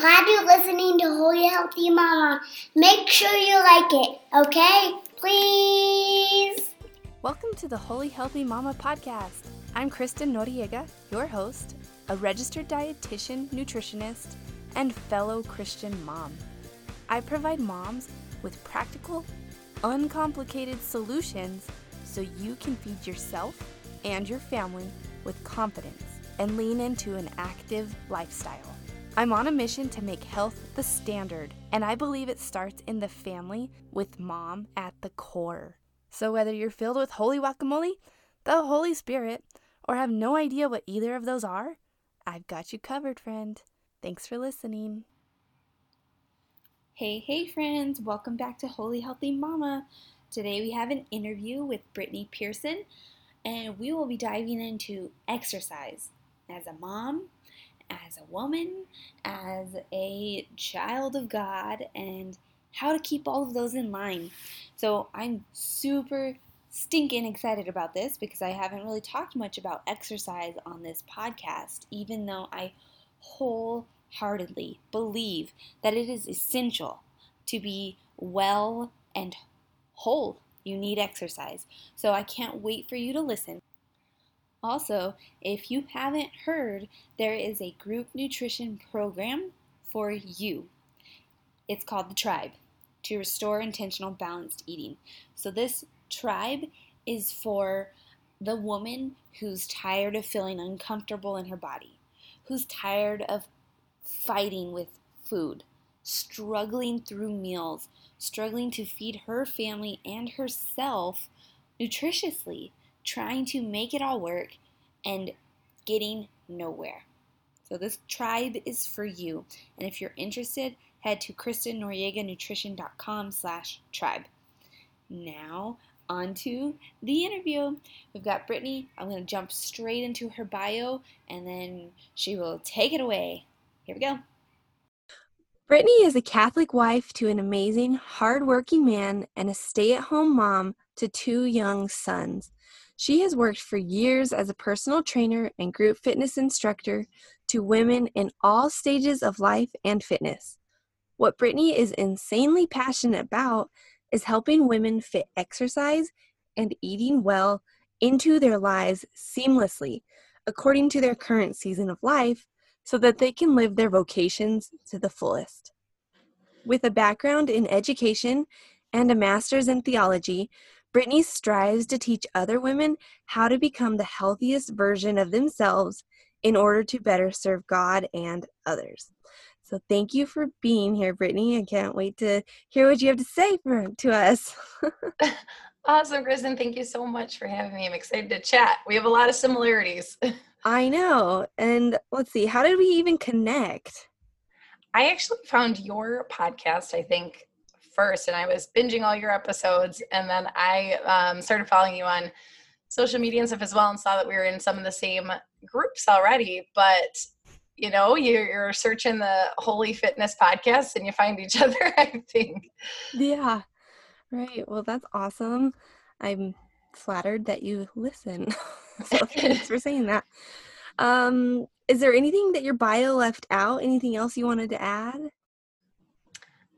glad you're listening to Holy Healthy Mama. Make sure you like it, okay? Please. Welcome to the Holy Healthy Mama podcast. I'm Kristen Noriega, your host, a registered dietitian, nutritionist, and fellow Christian mom. I provide moms with practical, uncomplicated solutions so you can feed yourself and your family with confidence and lean into an active lifestyle. I'm on a mission to make health the standard, and I believe it starts in the family with mom at the core. So, whether you're filled with holy guacamole, the Holy Spirit, or have no idea what either of those are, I've got you covered, friend. Thanks for listening. Hey, hey, friends, welcome back to Holy Healthy Mama. Today we have an interview with Brittany Pearson, and we will be diving into exercise as a mom, as a woman, as a child of God, and how to keep all of those in line. So I'm super stinking excited about this because I haven't really talked much about exercise on this podcast, even though I wholeheartedly believe that it is essential to be well and whole. You need exercise. So I can't wait for you to listen. Also, if you haven't heard, there is a group nutrition program for you. It's called the Tribe to restore intentional balanced eating. So, this tribe is for the woman who's tired of feeling uncomfortable in her body, who's tired of fighting with food, struggling through meals, struggling to feed her family and herself nutritiously, trying to make it all work and getting nowhere. So this tribe is for you. And if you're interested, head to KristenNoriegaNutrition.com slash tribe. Now, on to the interview. We've got Brittany. I'm going to jump straight into her bio, and then she will take it away. Here we go. Brittany is a Catholic wife to an amazing, hardworking man and a stay at home mom to two young sons. She has worked for years as a personal trainer and group fitness instructor to women in all stages of life and fitness. What Brittany is insanely passionate about is helping women fit exercise and eating well into their lives seamlessly according to their current season of life so that they can live their vocations to the fullest. With a background in education and a master's in theology, Brittany strives to teach other women how to become the healthiest version of themselves in order to better serve God and others. So thank you for being here, Brittany. I can't wait to hear what you have to say for, to us. awesome, Kristen. Thank you so much for having me. I'm excited to chat. We have a lot of similarities. I know. And let's see, how did we even connect? I actually found your podcast, I think, first, and I was binging all your episodes, and then I um, started following you on social media and stuff as well, and saw that we were in some of the same groups already. But you know, you're, you're searching the Holy Fitness podcast, and you find each other. I think. Yeah. Right. Well, that's awesome. I'm flattered that you listen. so thanks for saying that. Um, is there anything that your bio left out? Anything else you wanted to add?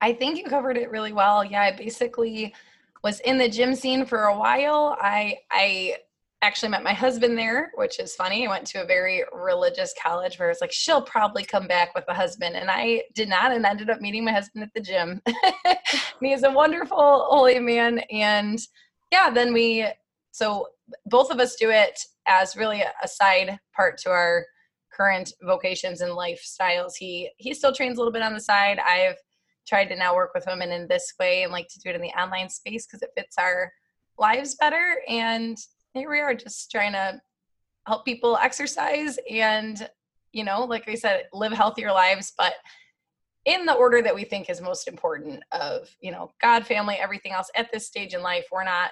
I think you covered it really well. Yeah, I basically was in the gym scene for a while. I I actually met my husband there, which is funny. I went to a very religious college where it's like she'll probably come back with a husband, and I did not, and ended up meeting my husband at the gym. he is a wonderful holy man, and yeah, then we so both of us do it as really a side part to our current vocations and lifestyles. He he still trains a little bit on the side. I've tried to now work with women in this way and like to do it in the online space because it fits our lives better. And here we are just trying to help people exercise and, you know, like I said, live healthier lives, but in the order that we think is most important of, you know, God, family, everything else at this stage in life. We're not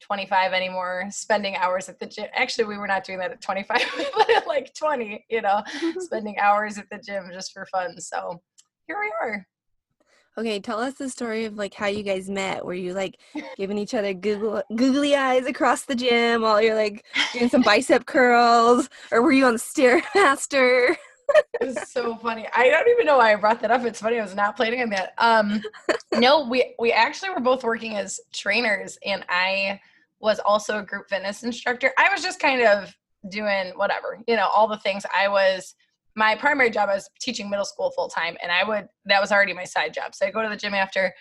25 anymore spending hours at the gym actually we were not doing that at 25 but at like 20 you know spending hours at the gym just for fun so here we are Okay, tell us the story of like how you guys met. Were you like giving each other Google googly eyes across the gym while you're like doing some bicep curls, or were you on the stairmaster? it's so funny. I don't even know why I brought that up. It's funny. I was not planning on that. Um, no, we we actually were both working as trainers, and I was also a group fitness instructor. I was just kind of doing whatever, you know, all the things. I was my primary job. I was teaching middle school full time, and I would that was already my side job. So I go to the gym after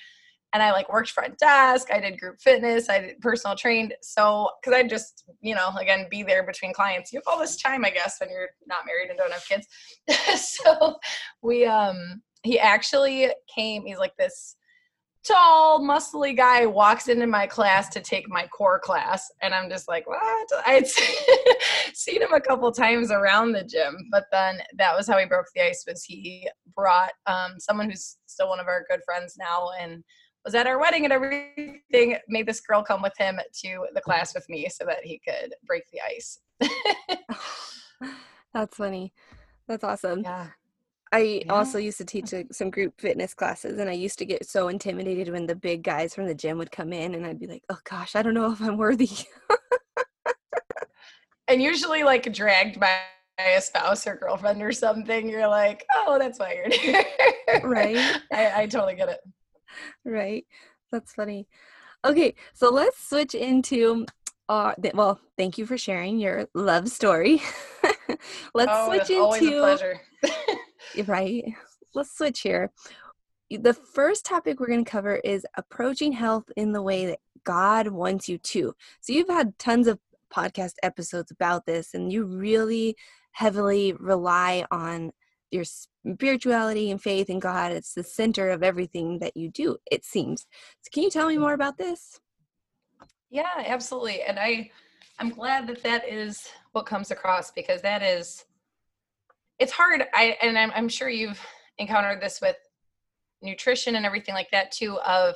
and I like worked front desk. I did group fitness. I did personal trained. So, because I just, you know, again, be there between clients. You have all this time, I guess, when you're not married and don't have kids. so we, um, he actually came. He's like this tall, muscly guy walks into my class to take my core class, and I'm just like, what? I'd seen him a couple times around the gym, but then that was how he broke the ice. Was he brought um, someone who's still one of our good friends now, and was at our wedding and everything, made this girl come with him to the class with me so that he could break the ice. That's funny. That's awesome. Yeah. I yeah. also used to teach some group fitness classes, and I used to get so intimidated when the big guys from the gym would come in, and I'd be like, "Oh gosh, I don't know if I'm worthy." and usually, like dragged by a spouse or girlfriend or something, you're like, "Oh, that's why you're here." right. I, I totally get it right. That's funny. Okay, so let's switch into uh th- well, thank you for sharing your love story. let's oh, switch into always a pleasure. Right. Let's switch here. The first topic we're going to cover is approaching health in the way that God wants you to. So you've had tons of podcast episodes about this and you really heavily rely on your spirituality and faith in God. It's the center of everything that you do, it seems. So can you tell me more mm-hmm. about this? Yeah, absolutely. And I I'm glad that that is what comes across because that is it's hard I and I'm I'm sure you've encountered this with nutrition and everything like that too of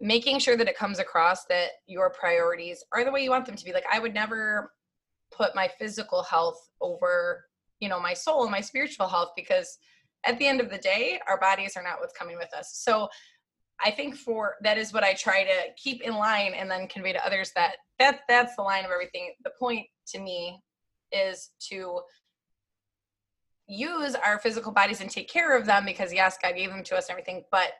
making sure that it comes across that your priorities are the way you want them to be. Like I would never put my physical health over you know my soul and my spiritual health because at the end of the day our bodies are not what's coming with us so i think for that is what i try to keep in line and then convey to others that that that's the line of everything the point to me is to use our physical bodies and take care of them because yes god gave them to us and everything but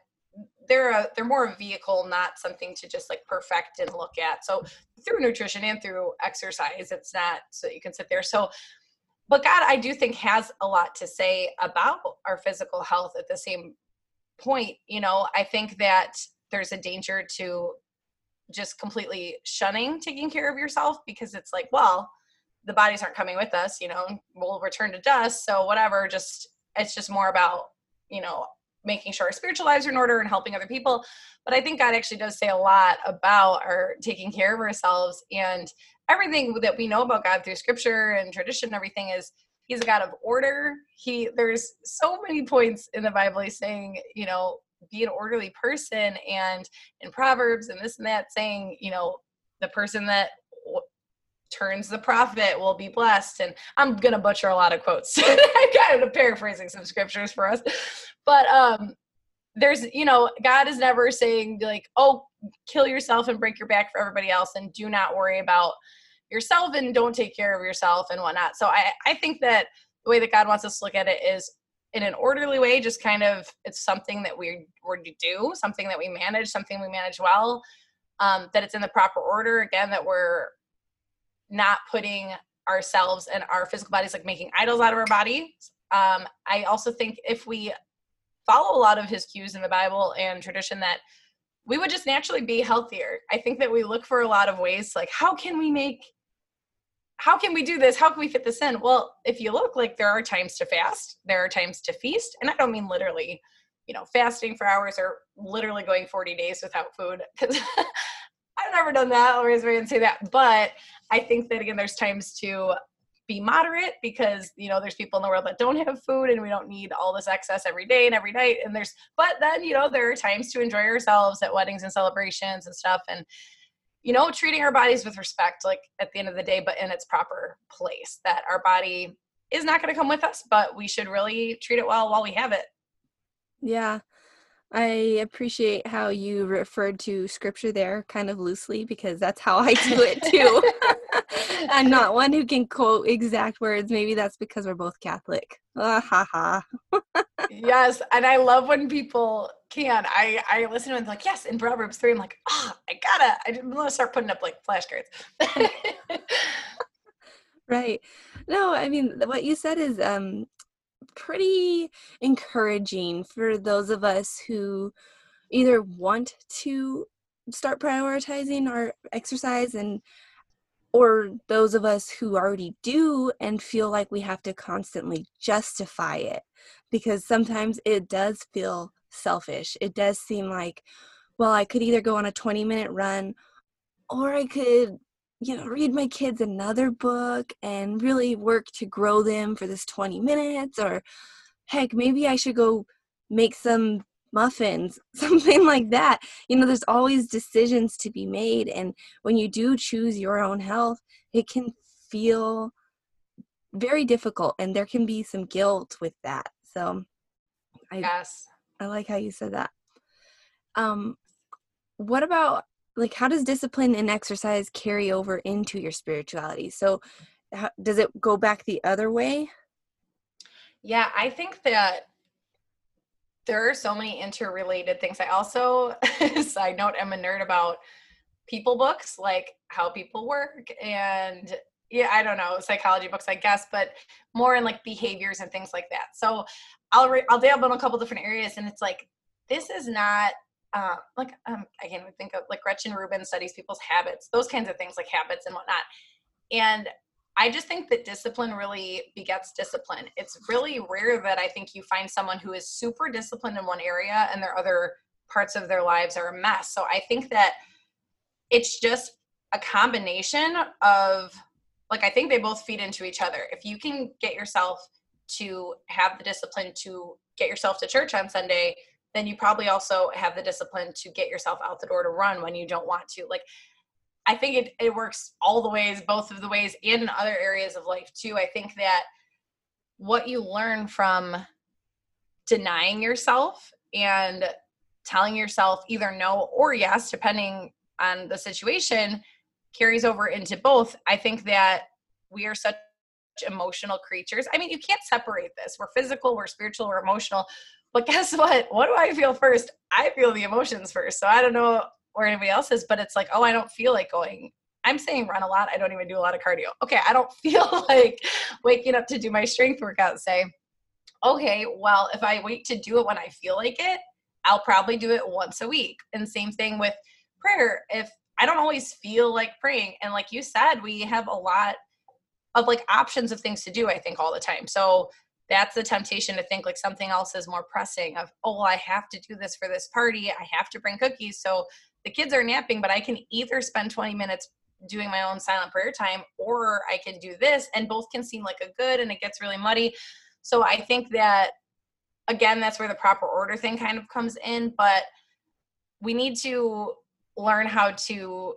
they're a, they're more a vehicle not something to just like perfect and look at so through nutrition and through exercise it's not so you can sit there so but God, I do think has a lot to say about our physical health at the same point. You know, I think that there's a danger to just completely shunning taking care of yourself because it's like, well, the bodies aren't coming with us, you know, we'll return to dust. So whatever, just it's just more about, you know, making sure our spiritual lives are in order and helping other people. But I think God actually does say a lot about our taking care of ourselves and everything that we know about God through scripture and tradition and everything is he's a God of order. He there's so many points in the Bible he's saying, you know, be an orderly person and in Proverbs and this and that saying, you know, the person that turns the profit will be blessed and i'm gonna butcher a lot of quotes i'm kind of paraphrasing some scriptures for us but um there's you know god is never saying like oh kill yourself and break your back for everybody else and do not worry about yourself and don't take care of yourself and whatnot. So I, I think that the way that God wants us to look at it is in an orderly way, just kind of it's something that we were to do, something that we manage, something we manage well, um, that it's in the proper order. Again, that we're not putting ourselves and our physical bodies like making idols out of our body. Um, I also think if we follow a lot of his cues in the Bible and tradition that we would just naturally be healthier. I think that we look for a lot of ways like how can we make how can we do this? How can we fit this in? Well, if you look, like there are times to fast, there are times to feast, and I don't mean literally, you know, fasting for hours or literally going 40 days without food because I've never done that. I'll raise my hand and say that. But I think that again, there's times to be moderate because you know there's people in the world that don't have food and we don't need all this excess every day and every night and there's but then you know there are times to enjoy ourselves at weddings and celebrations and stuff and you know, treating our bodies with respect, like at the end of the day, but in its proper place. That our body is not going to come with us, but we should really treat it well while we have it. Yeah. I appreciate how you referred to scripture there kind of loosely because that's how I do it too. I'm not one who can quote exact words. Maybe that's because we're both Catholic. Uh, ha ha. yes, and I love when people can. I I listen to them like, yes, in Proverbs three. I'm like, ah, oh, I gotta. I am going to start putting up like flashcards. right. No, I mean what you said is um pretty encouraging for those of us who either want to start prioritizing our exercise and or those of us who already do and feel like we have to constantly justify it because sometimes it does feel selfish. It does seem like, well, I could either go on a 20 minute run or I could, you know, read my kids another book and really work to grow them for this 20 minutes or heck, maybe I should go make some muffins, something like that. You know, there's always decisions to be made. And when you do choose your own health, it can feel very difficult and there can be some guilt with that. So I yes. I like how you said that. Um what about like how does discipline and exercise carry over into your spirituality? So how, does it go back the other way? Yeah, I think that there are so many interrelated things. I also, side note, I'm a nerd about people books, like how people work and yeah, I don't know, psychology books, I guess, but more in like behaviors and things like that. So I'll re- I'll dabble in a couple different areas, and it's like this is not uh, like um, I can't even think of like Gretchen Rubin studies people's habits, those kinds of things like habits and whatnot. And I just think that discipline really begets discipline. It's really rare that I think you find someone who is super disciplined in one area and their other parts of their lives are a mess. So I think that it's just a combination of like I think they both feed into each other. If you can get yourself to have the discipline to get yourself to church on Sunday, then you probably also have the discipline to get yourself out the door to run when you don't want to. Like I think it, it works all the ways, both of the ways, and in other areas of life too. I think that what you learn from denying yourself and telling yourself either no or yes, depending on the situation, carries over into both. I think that we are such emotional creatures. I mean, you can't separate this. We're physical, we're spiritual, we're emotional. But guess what? What do I feel first? I feel the emotions first. So I don't know or anybody else is, but it's like, oh, I don't feel like going. I'm saying run a lot. I don't even do a lot of cardio. Okay, I don't feel like waking up to do my strength workout. Say, okay, well, if I wait to do it when I feel like it, I'll probably do it once a week. And same thing with prayer. If I don't always feel like praying, and like you said, we have a lot of like options of things to do, I think, all the time. So that's the temptation to think like something else is more pressing of, oh, I have to do this for this party. I have to bring cookies. So the kids are napping, but I can either spend 20 minutes doing my own silent prayer time or I can do this and both can seem like a good and it gets really muddy. So I think that again that's where the proper order thing kind of comes in, but we need to learn how to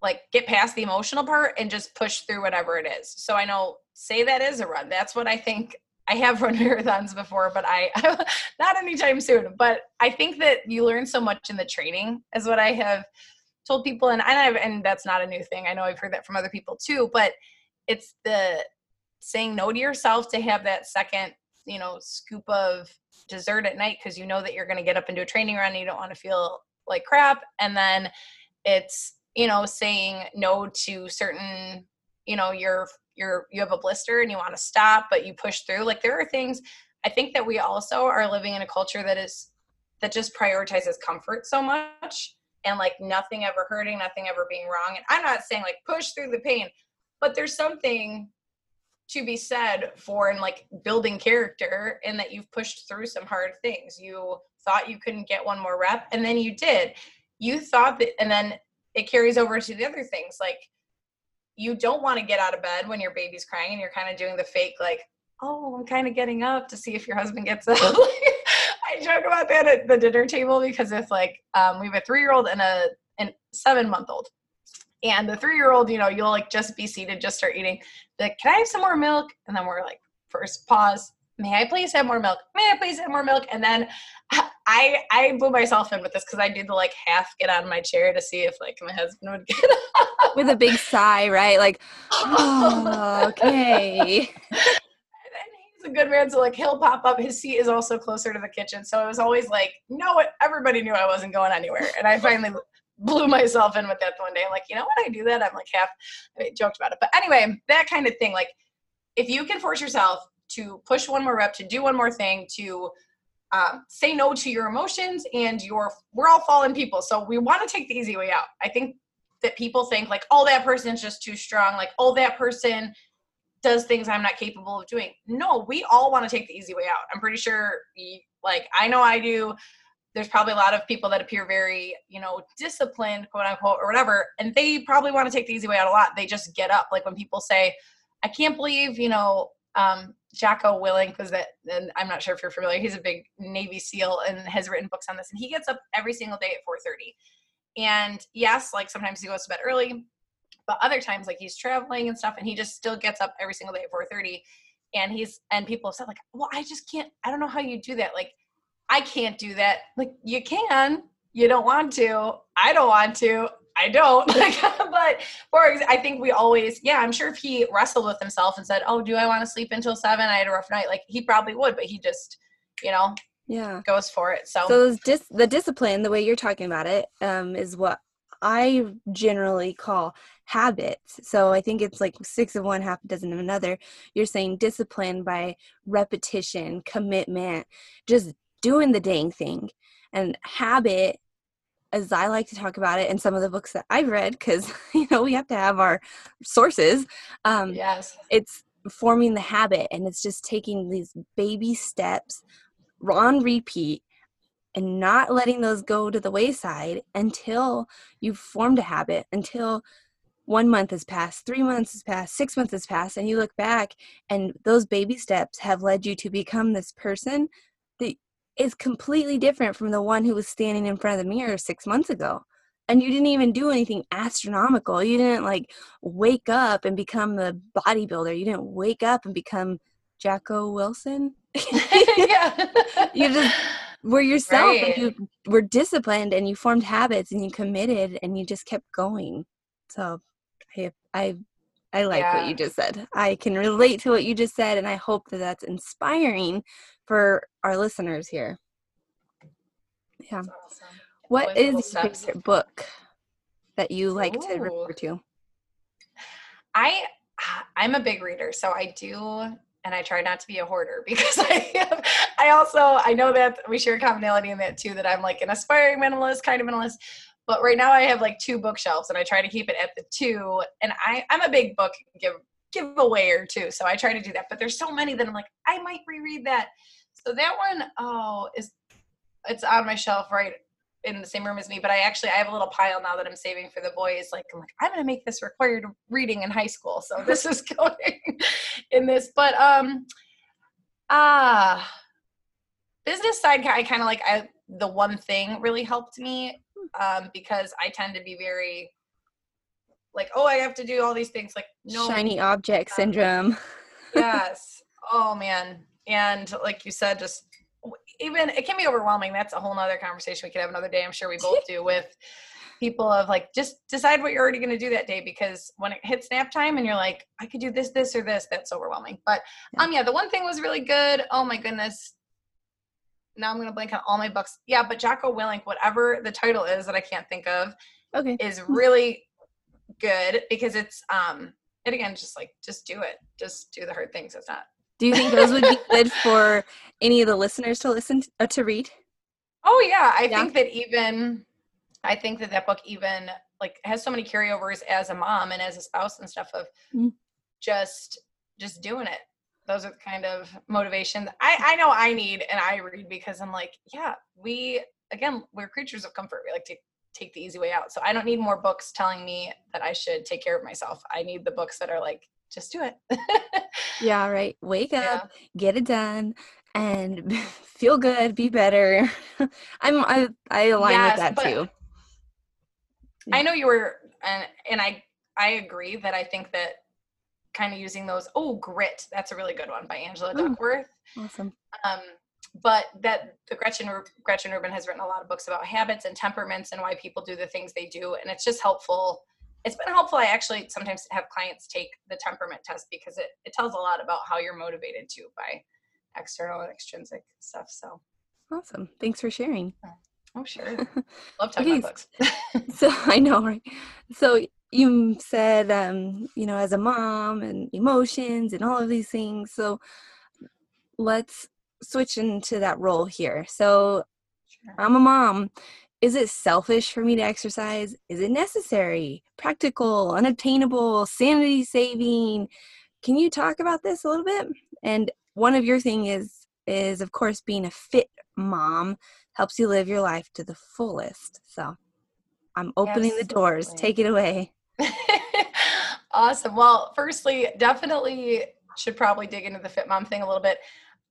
like get past the emotional part and just push through whatever it is. So I know say that is a run. That's what I think I have run marathons before, but I not anytime soon. But I think that you learn so much in the training, is what I have told people, and and, and that's not a new thing. I know I've heard that from other people too. But it's the saying no to yourself to have that second, you know, scoop of dessert at night because you know that you're going to get up and do a training run. And you don't want to feel like crap, and then it's you know saying no to certain you know your you're you have a blister and you want to stop but you push through like there are things i think that we also are living in a culture that is that just prioritizes comfort so much and like nothing ever hurting nothing ever being wrong and i'm not saying like push through the pain but there's something to be said for in like building character and that you've pushed through some hard things. You thought you couldn't get one more rep and then you did. You thought that and then it carries over to the other things like you don't want to get out of bed when your baby's crying and you're kind of doing the fake like oh i'm kind of getting up to see if your husband gets up. I joke about that at the dinner table because it's like um, we have a three year old and a and seven month old and the three year old you know you'll like just be seated just start eating. Like can i have some more milk? And then we're like first pause may i please have more milk? May i please have more milk? And then I I blew myself in with this because I do the like half get on my chair to see if like my husband would get up. with a big sigh, right? Like, oh, okay. and he's a good man, so like he'll pop up. His seat is also closer to the kitchen, so it was always like, no, everybody knew I wasn't going anywhere, and I finally blew myself in with that one day. I'm like, you know what? I do that. I'm like half I mean, joked about it, but anyway, that kind of thing. Like, if you can force yourself to push one more rep, to do one more thing, to um, say no to your emotions and your we're all fallen people. So we want to take the easy way out. I think that people think like oh that person's just too strong like oh that person does things i'm not capable of doing. No we all want to take the easy way out. I'm pretty sure like i know i do. There's probably a lot of people that appear very you know disciplined quote unquote or whatever and they probably want to take the easy way out a lot. They just get up. Like when people say i can't believe you know um, Jocko Willink was that, and I'm not sure if you're familiar. He's a big Navy SEAL and has written books on this. And he gets up every single day at 4:30. And yes, like sometimes he goes to bed early, but other times like he's traveling and stuff, and he just still gets up every single day at 4:30. And he's and people have said like, well, I just can't. I don't know how you do that. Like, I can't do that. Like, you can. You don't want to. I don't want to. I don't. Like, but for I think we always, yeah, I'm sure if he wrestled with himself and said, "Oh, do I want to sleep until seven? I had a rough night." Like he probably would, but he just, you know, yeah, goes for it. So, so dis- the discipline, the way you're talking about it, um, is what I generally call habits. So I think it's like six of one, half a dozen of another. You're saying discipline by repetition, commitment, just doing the dang thing. And habit as I like to talk about it in some of the books that I've read, because you know we have to have our sources. Um, yes, it's forming the habit, and it's just taking these baby steps on repeat and not letting those go to the wayside until you've formed a habit. Until one month has passed, three months has passed, six months has passed, and you look back, and those baby steps have led you to become this person is completely different from the one who was standing in front of the mirror six months ago. And you didn't even do anything astronomical. You didn't like wake up and become the bodybuilder. You didn't wake up and become Jacko Wilson. yeah. you just were yourself right. and you were disciplined and you formed habits and you committed and you just kept going. So I I I like yeah. what you just said. I can relate to what you just said and I hope that that's inspiring for our listeners here. Yeah. Awesome. What is your steps. favorite book that you like Ooh. to refer to? I I'm a big reader, so I do and I try not to be a hoarder because I am, I also I know that we share a commonality in that too that I'm like an aspiring minimalist kind of minimalist but right now I have like two bookshelves and I try to keep it at the two and I I'm a big book give giveaway or two so I try to do that but there's so many that I'm like I might reread that so that one, oh, is it's on my shelf right in the same room as me. But I actually I have a little pile now that I'm saving for the boys. Like I'm like I'm gonna make this required reading in high school. So this is going in this. But um, ah, uh, business side I kind of like I the one thing really helped me um because I tend to be very like oh I have to do all these things like no shiny object um, syndrome. yes. Oh man, and like you said just even it can be overwhelming. That's a whole nother conversation we could have another day i'm sure we both do with people of like just decide what you're already going to do that day because when it hits nap time and you're like i could do this this or this that's overwhelming. But yeah. um yeah the one thing was really good oh my goodness. Now i'm going to blank on all my books. Yeah but jocko willink whatever the title is that i can't think of okay. is really good because it's um and again just like just do it. Just do the hard things. It's not do you think those would be good for any of the listeners to listen to, uh, to read? Oh yeah, I yeah. think that even I think that that book even like has so many carryovers as a mom and as a spouse and stuff of mm-hmm. just just doing it. Those are the kind of motivations I I know I need and I read because I'm like, yeah, we again, we're creatures of comfort. We like to take the easy way out. So I don't need more books telling me that I should take care of myself. I need the books that are like just do it. yeah, right. Wake up, yeah. get it done, and feel good, be better. I'm I I align yes, with that too. I know you were and and I I agree that I think that kind of using those oh grit that's a really good one by Angela Duckworth. Awesome. Um but that the Gretchen Gretchen Rubin has written a lot of books about habits and temperaments and why people do the things they do, and it's just helpful. It's been helpful. I actually sometimes have clients take the temperament test because it, it tells a lot about how you're motivated too by external and extrinsic stuff. So awesome. Thanks for sharing. Oh, sure. Love talking okay, about books. so I know, right? So you said, um, you know, as a mom and emotions and all of these things. So let's switch into that role here. So sure. I'm a mom. Is it selfish for me to exercise? Is it necessary, practical, unobtainable, sanity saving? Can you talk about this a little bit? And one of your thing is is of course being a fit mom helps you live your life to the fullest. So I'm opening Absolutely. the doors. Take it away. awesome. Well, firstly, definitely should probably dig into the fit mom thing a little bit.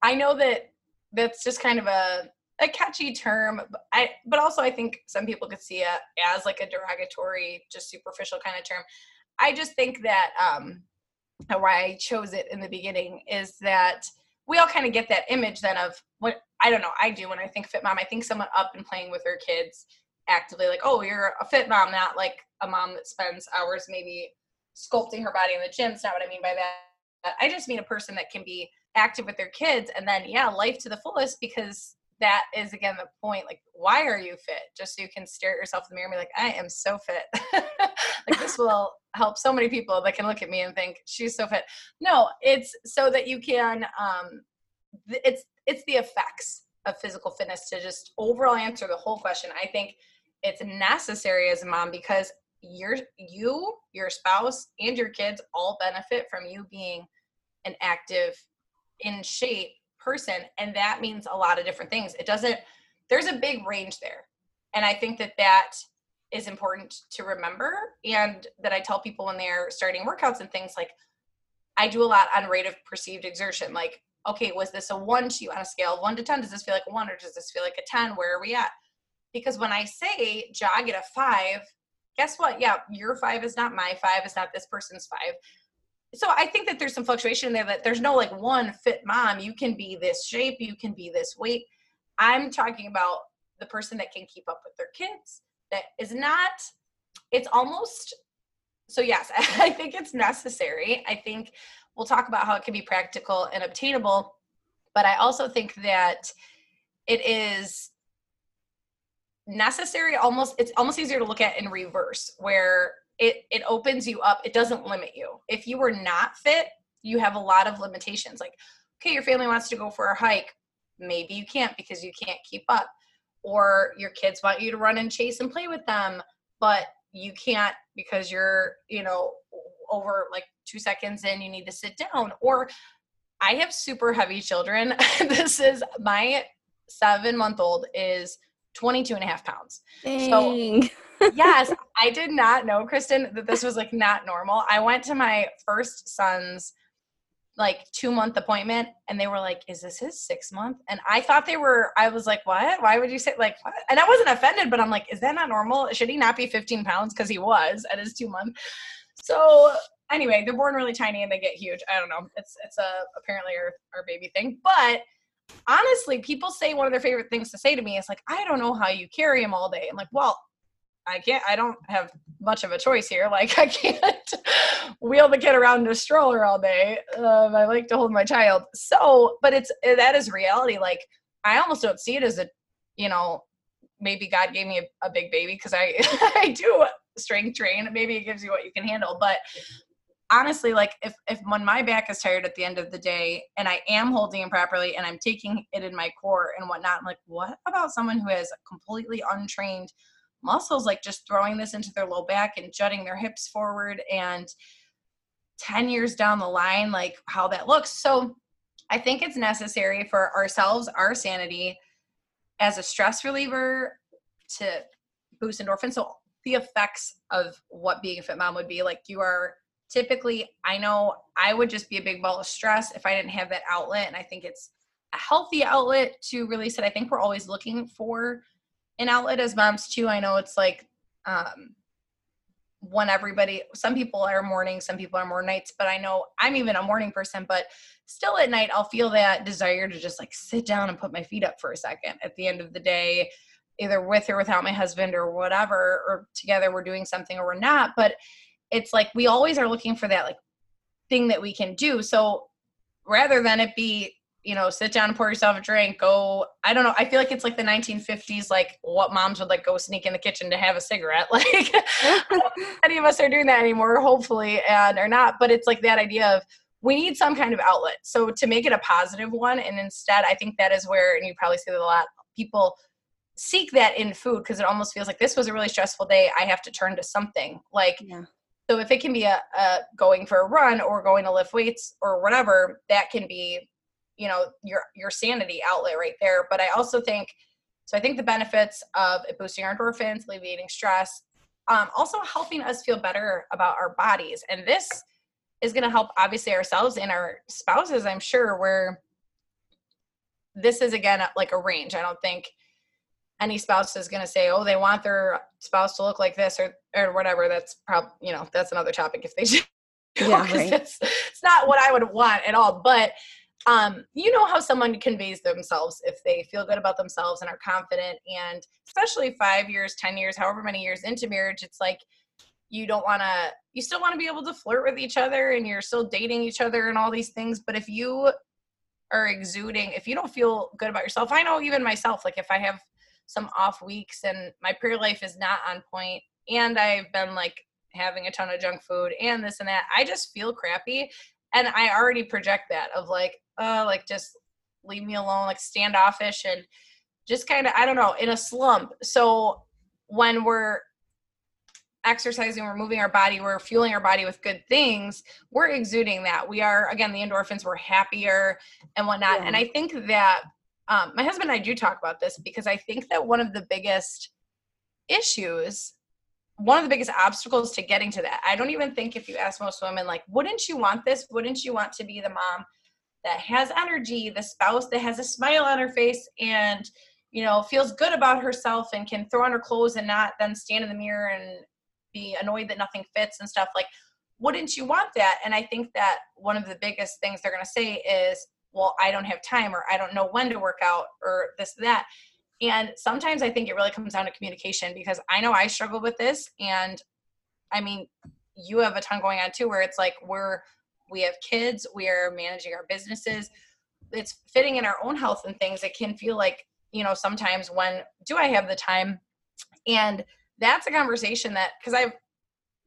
I know that that's just kind of a a catchy term. But I but also I think some people could see it as like a derogatory, just superficial kind of term. I just think that um why I chose it in the beginning is that we all kind of get that image then of what I don't know, I do when I think fit mom, I think someone up and playing with their kids actively like, oh, you're a fit mom, not like a mom that spends hours maybe sculpting her body in the gym. It's not what I mean by that. I just mean a person that can be active with their kids and then yeah life to the fullest because that is again the point like why are you fit? Just so you can stare at yourself in the mirror and be like i am so fit. Like this will help so many people that can look at me and think she's so fit. No it's so that you can um it's it's the effects of physical fitness to just overall answer the whole question. I think it's necessary as a mom because your you your spouse and your kids all benefit from you being an active in shape person and that means a lot of different things. It doesn't there's a big range there. And i think that that is important to remember and that i tell people when they're starting workouts and things like i do a lot on rate of perceived exertion. Like okay was this a one to you on a scale of one to ten? Does this feel like a one or does this feel like a 10 where are we at? Because when i say jog at a five guess what? Yeah your five is not my five is not this person's five so I think that there's some fluctuation there that there's no like one fit mom. You can be this shape, you can be this weight. I'm talking about the person that can keep up with their kids, that is not, it's almost, so yes, I think it's necessary. I think we'll talk about how it can be practical and obtainable, but I also think that it is necessary almost it's almost easier to look at in reverse where it it opens you up. It doesn't limit you. If you were not fit you have a lot of limitations. Like okay your family wants to go for a hike. Maybe you can't because you can't keep up. Or your kids want you to run and chase and play with them but you can't because you're you know over like two seconds in you need to sit down. Or i have super heavy children. This is my seven month old is 22 and a half pounds. Dang. so yes, I did not know, Kristen, that this was like not normal. I went to my first son's like two month appointment and they were like, Is this his six month? And I thought they were, I was like, What? Why would you say like what? And I wasn't offended, but I'm like, Is that not normal? Should he not be 15 pounds? Because he was at his two month. So anyway, they're born really tiny and they get huge. I don't know. It's it's a apparently our, our baby thing. But honestly, people say one of their favorite things to say to me is like, I don't know how you carry him all day. I'm like, well, I can't, I don't have much of a choice here. Like, I can't wheel the kid around in a stroller all day. Um, I like to hold my child. So, but it's, that is reality. Like, I almost don't see it as a, you know, maybe God gave me a, a big baby because I, I do strength train. Maybe it gives you what you can handle. But honestly, like, if, if when my back is tired at the end of the day and I am holding it properly and I'm taking it in my core and whatnot, I'm like, what about someone who has completely untrained muscles like just throwing this into their low back and jutting their hips forward and 10 years down the line like how that looks. So i think it's necessary for ourselves our sanity as a stress reliever to boost endorphins. So the effects of what being a fit mom would be like you are typically i know i would just be a big ball of stress if i didn't have that outlet and i think it's a healthy outlet to release it i think we're always looking for an outlet as moms too. I know it's like um, when everybody some people are morning some people are more nights but i know i'm even a morning person but still at night i'll feel that desire to just like sit down and put my feet up for a second at the end of the day either with or without my husband or whatever or together we're doing something or we're not but it's like we always are looking for that like thing that we can do so rather than it be you know, sit down and pour yourself a drink, go, I don't know. I feel like it's like the 1950s, like what moms would like go sneak in the kitchen to have a cigarette. Like any of us are doing that anymore, hopefully, and are not. But it's like that idea of we need some kind of outlet. So to make it a positive one, and instead, I think that is where, and you probably see that a lot, people seek that in food because it almost feels like this was a really stressful day. I have to turn to something. Like, yeah. so if it can be a, a going for a run or going to lift weights or whatever, that can be you know your your sanity outlet right there. But i also think so i think the benefits of it boosting our endorphins alleviating stress um, also helping us feel better about our bodies. And this is going to help obviously ourselves and our spouses i'm sure where this is again like a range. I don't think any spouse is going to say oh they want their spouse to look like this or or whatever. That's probably you know that's another topic if they should yeah, right. it's, it's not what i would want at all. But um, you know how someone conveys themselves if they feel good about themselves and are confident and especially five years ten years however many years into marriage it's like you don't want to you still want to be able to flirt with each other and you're still dating each other and all these things but if you are exuding if you don't feel good about yourself i know even myself like if i have some off weeks and my prayer life is not on point and i've been like having a ton of junk food and this and that i just feel crappy and i already project that of like uh, like just leave me alone, like standoffish and just kind of, I don't know, in a slump. So when we're exercising, we're moving our body, we're fueling our body with good things, we're exuding that. We are, again, the endorphins, we're happier and whatnot. Yeah. And I think that um, my husband and I do talk about this because I think that one of the biggest issues one of the biggest obstacles to getting to that. I don't even think if you ask most women, like, wouldn't you want this? Wouldn't you want to be the mom that has energy, the spouse that has a smile on her face and you know feels good about herself and can throw on her clothes and not then stand in the mirror and be annoyed that nothing fits and stuff like wouldn't you want that? And i think that one of the biggest things they're going to say is well i don't have time or i don't know when to work out or this that. And sometimes i think it really comes down to communication because i know i struggle with this and i mean you have a ton going on too where it's like we're we have kids, we are managing our businesses. It's fitting in our own health and things. It can feel like, you know, sometimes when do I have the time? And that's a conversation that because I've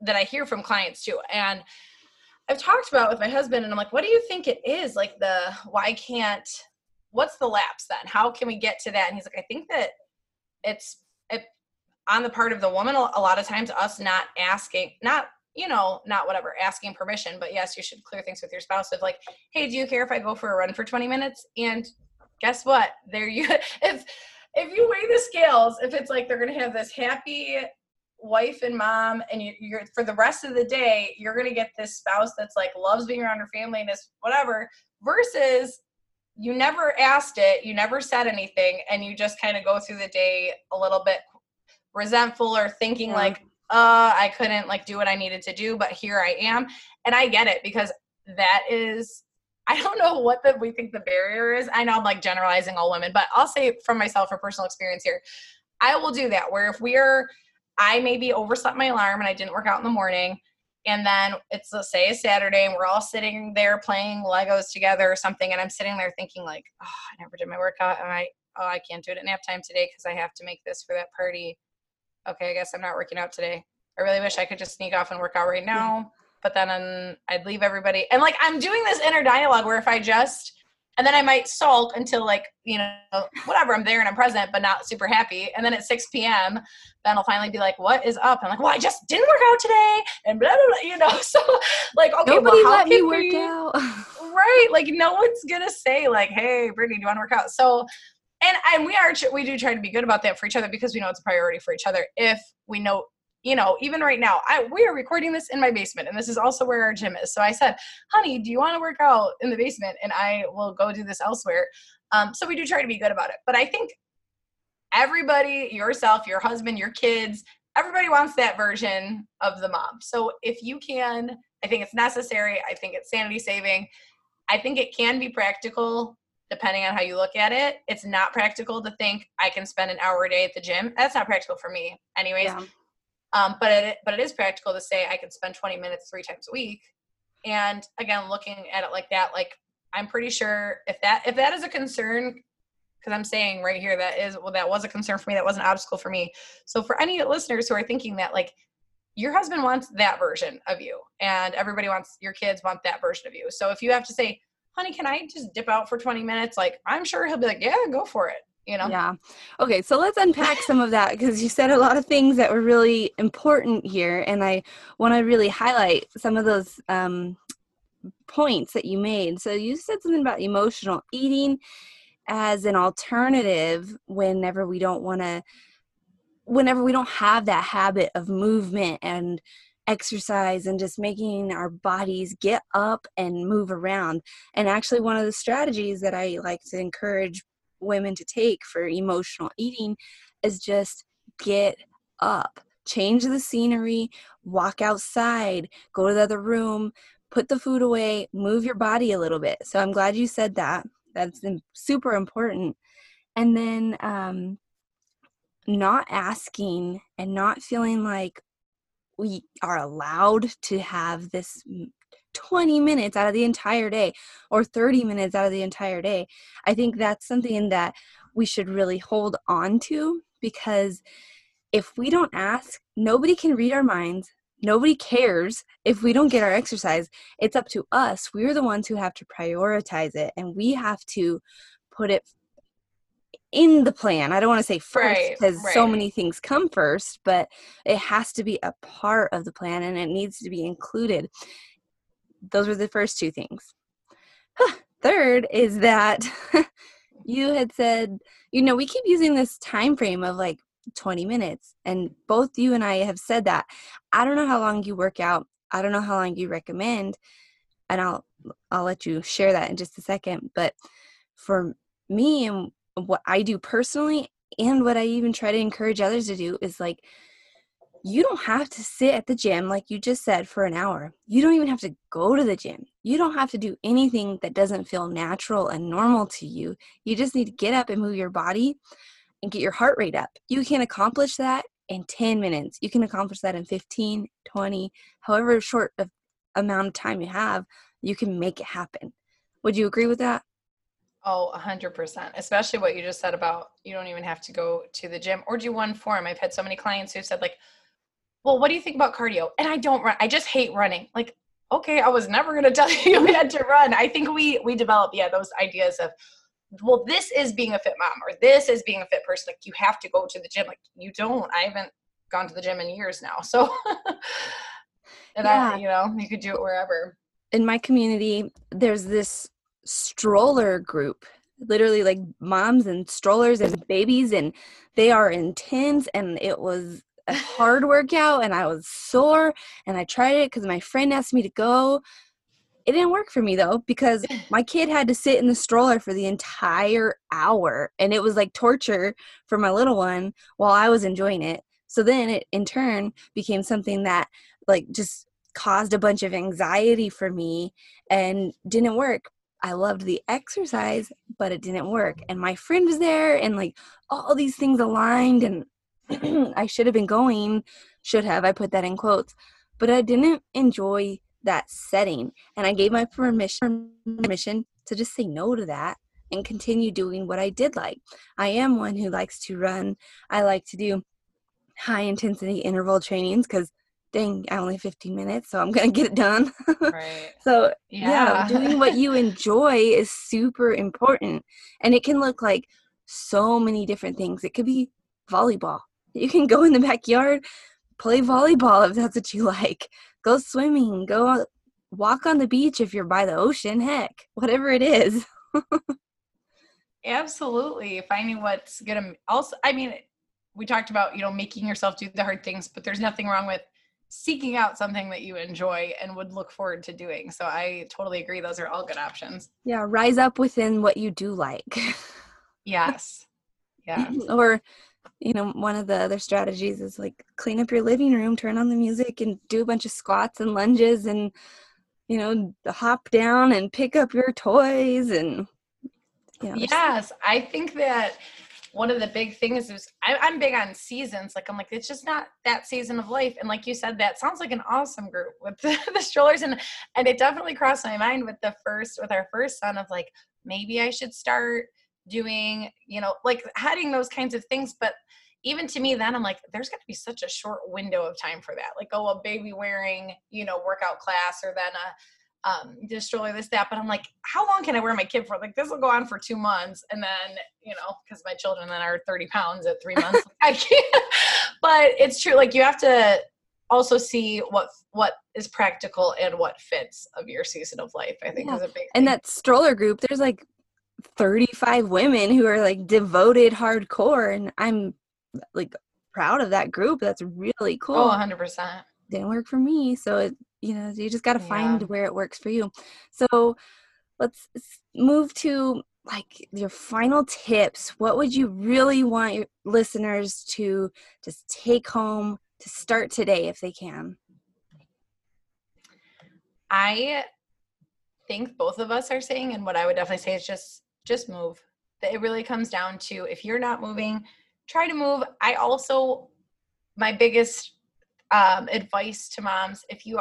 that I hear from clients too. And I've talked about with my husband and I'm like, what do you think it is? Like the why can't what's the lapse then? How can we get to that? And he's like, I think that it's it, on the part of the woman a lot of times us not asking, not you know, not whatever, asking permission, but yes, you should clear things with your spouse of like, hey, do you care if I go for a run for 20 minutes? And guess what? There you if if you weigh the scales, if it's like they're gonna have this happy wife and mom and you, are for the rest of the day you're gonna get this spouse that's like loves being around her family and is whatever versus you never asked it you never said anything and you just kind of go through the day a little bit resentful or thinking yeah. like uh, I couldn't like do what I needed to do, but here I am. And I get it because that is I don't know what the we think the barrier is. I know I'm like generalizing all women, but I'll say from myself for personal experience here. I will do that where if we're I maybe overslept my alarm and I didn't work out in the morning and then it's let's say a Saturday and we're all sitting there playing Legos together or something and I'm sitting there thinking like, oh, I never did my workout and I oh I can't do it at nap time today because I have to make this for that party okay, I guess I'm not working out today. I really wish I could just sneak off and work out right now. But then um, I'd leave everybody. And like I'm doing this inner dialogue where if I just, and then I might sulk until like, you know, whatever, I'm there and I'm present, but not super happy. And then at 6 p.m., then I'll finally be like, what is up? I'm like, well, I just didn't work out today. And blah, blah, blah, you know, so like, okay, Nobody well, let me work we, out. right. Like no one's going to say like, hey, Brittany, do you want to work out? So and and we are we do try to be good about that for each other because we know it's a priority for each other if we know you know even right now i we are recording this in my basement and this is also where our gym is so i said honey do you want to work out in the basement and i will go do this elsewhere um, so we do try to be good about it but i think everybody yourself your husband your kids everybody wants that version of the mom. So if you can, I think it's necessary. I think it's sanity saving. I think it can be practical depending on how you look at it. It's not practical to think I can spend an hour a day at the gym. That's not practical for me, anyways. Yeah. Um, but it but it is practical to say I can spend 20 minutes three times a week. And again, looking at it like that, like I'm pretty sure if that if that is a concern, because I'm saying right here that is well that was a concern for me, that was an obstacle for me. So for any listeners who are thinking that like your husband wants that version of you, and everybody wants your kids want that version of you. So if you have to say, honey, can I just dip out for 20 minutes? Like I'm sure he'll be like, yeah, go for it you know? Yeah. Okay so let's unpack some of that because you said a lot of things that were really important here and i want to really highlight some of those um, points that you made. So you said something about emotional eating as an alternative whenever we don't want to whenever we don't have that habit of movement and exercise and just making our bodies get up and move around. And actually, one of the strategies that I like to encourage women to take for emotional eating is just get up, change the scenery, walk outside, go to the other room, put the food away, move your body a little bit. So I'm glad you said that. That's super important. And then um, not asking and not feeling like we are allowed to have this 20 minutes out of the entire day or 30 minutes out of the entire day. I think that's something that we should really hold on to because if we don't ask, nobody can read our minds. Nobody cares if we don't get our exercise. It's up to us. We're the ones who have to prioritize it and we have to put it in the plan. I don't want to say first because right, right. so many things come first, but it has to be a part of the plan and it needs to be included those were the first two things. Third is that you had said, you know, we keep using this time frame of like 20 minutes and both you and I have said that. I don't know how long you work out. I don't know how long you recommend and I'll I'll let you share that in just a second, but for me and what I do personally and what I even try to encourage others to do is like you don't have to sit at the gym like you just said for an hour. You don't even have to go to the gym. You don't have to do anything that doesn't feel natural and normal to you. You just need to get up and move your body and get your heart rate up. You can accomplish that in 10 minutes. You can accomplish that in 15, 20, however short of amount of time you have, you can make it happen. Would you agree with that? Oh, 100%. Especially what you just said about you don't even have to go to the gym or do one form. I've had so many clients who said like, well, what do you think about cardio? And I don't run. I just hate running. Like, okay, I was never going to tell you you had to run. I think we we develop yeah those ideas of well, this is being a fit mom or this is being a fit person. Like you have to go to the gym. Like you don't. I haven't gone to the gym in years now. So and yeah. I, you know, you could do it wherever. In my community, there's this stroller group literally like moms and strollers and babies and they are in tins and it was a hard workout and I was sore and I tried it because my friend asked me to go. It didn't work for me though because my kid had to sit in the stroller for the entire hour and it was like torture for my little one while I was enjoying it. So then it in turn became something that like just caused a bunch of anxiety for me and didn't work. I loved the exercise, but it didn't work. And my friend was there and like all these things aligned and I should have been going, should have, I put that in quotes, but I didn't enjoy that setting. And I gave my permission, permission to just say no to that and continue doing what I did like. I am one who likes to run. I like to do high intensity interval trainings because dang, I only 15 minutes, so I'm gonna get it done. right. So yeah. yeah, doing what you enjoy is super important. And it can look like so many different things. It could be volleyball. You can go in the backyard, play volleyball if that's what you like. Go swimming, go walk on the beach if you're by the ocean, heck, whatever it is. Absolutely. Finding what's going to also, I mean, we talked about, you know, making yourself do the hard things, but there's nothing wrong with seeking out something that you enjoy and would look forward to doing. So I totally agree. Those are all good options. Yeah. Rise up within what you do like. yes. Yeah. or you know, one of the other strategies is like clean up your living room, turn on the music, and do a bunch of squats and lunges and, you know, hop down and pick up your toys. And, you know, yes, I think that one of the big things is I, am big on seasons. Like I'm like, it's just not that season of life. And like you said, that sounds like an awesome group with the, the strollers. And and it definitely crossed my mind with the first with our first son of like, maybe I should start doing, you know, like heading those kinds of things. But even to me then I'm like, there's got to be such a short window of time for that. Like, oh, a baby wearing, you know, workout class or then a um destroy this that but i'm like how long can i wear my kid for? Like this will go on for two months and then you know because my children then are 30 pounds at three months. I can't but it's true like you have to also see what what is practical and what fits of your season of life i think yeah. is a big thing. and that stroller group there's like 35 women who are like devoted hardcore and i'm like proud of that group. That's really cool. oh 100% didn't work for me so it you know you just got to find yeah. where it works for you. So let's move to like your final tips. What would you really want your listeners to just take home to start today if they can? I think both of us are saying and what i would definitely say is just just move. It really comes down to if you're not moving try to move. I also my biggest um, advice to moms if you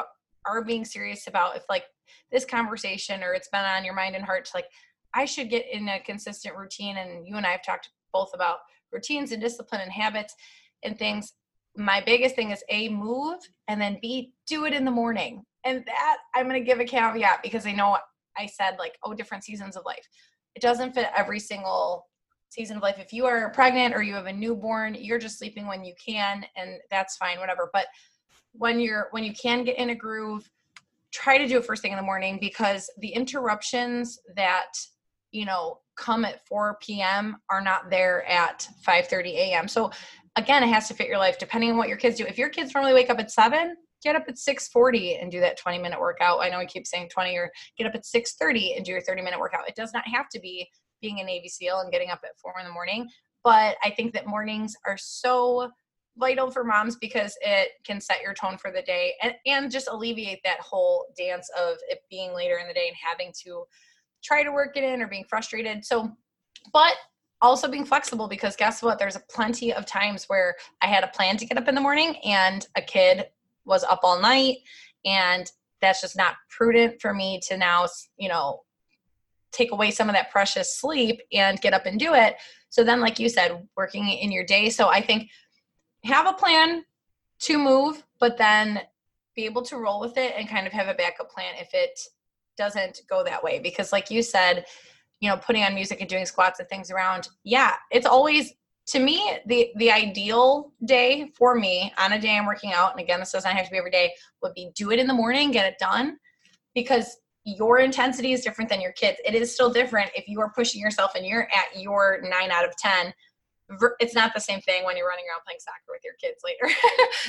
are being serious about if like this conversation or it's been on your mind and heart to like i should get in a consistent routine and you and i have talked both about routines and discipline and habits and things. My biggest thing is a move and then b do it in the morning. And that i'm going to give a caveat because i know i said like oh different seasons of life. It doesn't fit every single season of life. If you are pregnant or you have a newborn you're just sleeping when you can and that's fine whatever. But when you're when you can get in a groove try to do it first thing in the morning because the interruptions that you know come at 4 p.m are not there at 5 30 a.m so again it has to fit your life depending on what your kids do. If your kids normally wake up at 7 get up at 6.40 and do that 20 minute workout. I know i keep saying 20 or get up at 6.30 and do your 30 minute workout. It does not have to be being a navy seal and getting up at 4 in the morning but i think that mornings are so vital for moms because it can set your tone for the day and, and just alleviate that whole dance of it being later in the day and having to try to work it in or being frustrated. So, but also being flexible because guess what? There's plenty of times where I had a plan to get up in the morning and a kid was up all night and that's just not prudent for me to now, you know, take away some of that precious sleep and get up and do it. So then, like you said, working in your day. So I think have a plan to move, but then be able to roll with it and kind of have a backup plan if it doesn't go that way. Because, like you said, you know, putting on music and doing squats and things around, yeah, it's always to me the the ideal day for me on a day I'm working out. And again, this doesn't have to be every day. Would be do it in the morning, get it done, because your intensity is different than your kids. It is still different if you are pushing yourself and you're at your nine out of ten it's not the same thing when you're running around playing soccer with your kids later.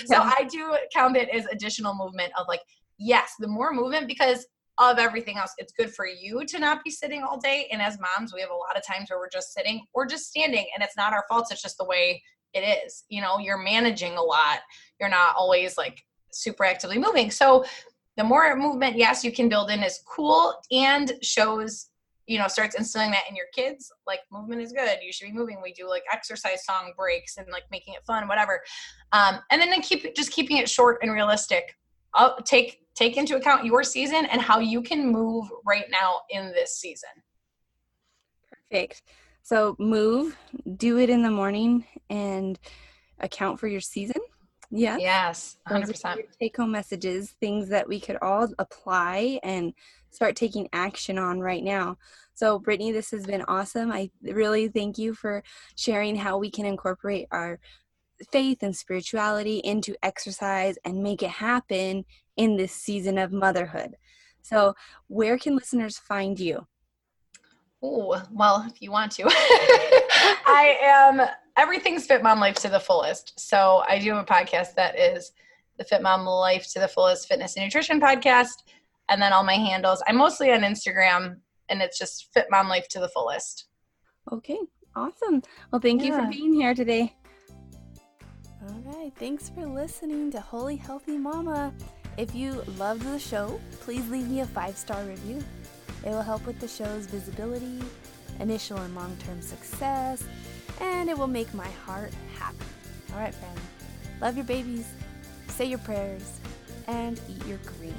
so yeah. I do count it as additional movement of like, yes, the more movement because of everything else. It's good for you to not be sitting all day. And as moms, we have a lot of times where we're just sitting or just standing and it's not our fault. It's just the way it is. You know, you're managing a lot. You're not always like super actively moving. So the more movement, yes, you can build in is cool and shows you know starts instilling that in your kids like movement is good. You should be moving. We do like exercise song breaks and like making it fun whatever. Um, and then, then keep just keeping it short and realistic I'll take take into account your season and how you can move right now in this season. Perfect. So move do it in the morning and account for your season yeah yes 100% take home messages things that we could all apply and start taking action on right now. So, Brittany, this has been awesome. I really thank you for sharing how we can incorporate our faith and spirituality into exercise and make it happen in this season of motherhood. So, where can listeners find you? Oh, well, if you want to. I am everything's Fit Mom Life to the fullest. So, I do have a podcast that is the Fit Mom Life to the Fullest Fitness and Nutrition podcast and then all my handles. I'm mostly on Instagram and it's just fit mom life to the fullest. Okay, awesome. Well, thank yeah. you for being here today. right, thanks for listening to Holy Healthy Mama. If you loved the show, please leave me a five star review. It will help with the show's visibility, initial and long term success, and it will make my heart happy. All right, friends, love your babies, say your prayers, and eat your green.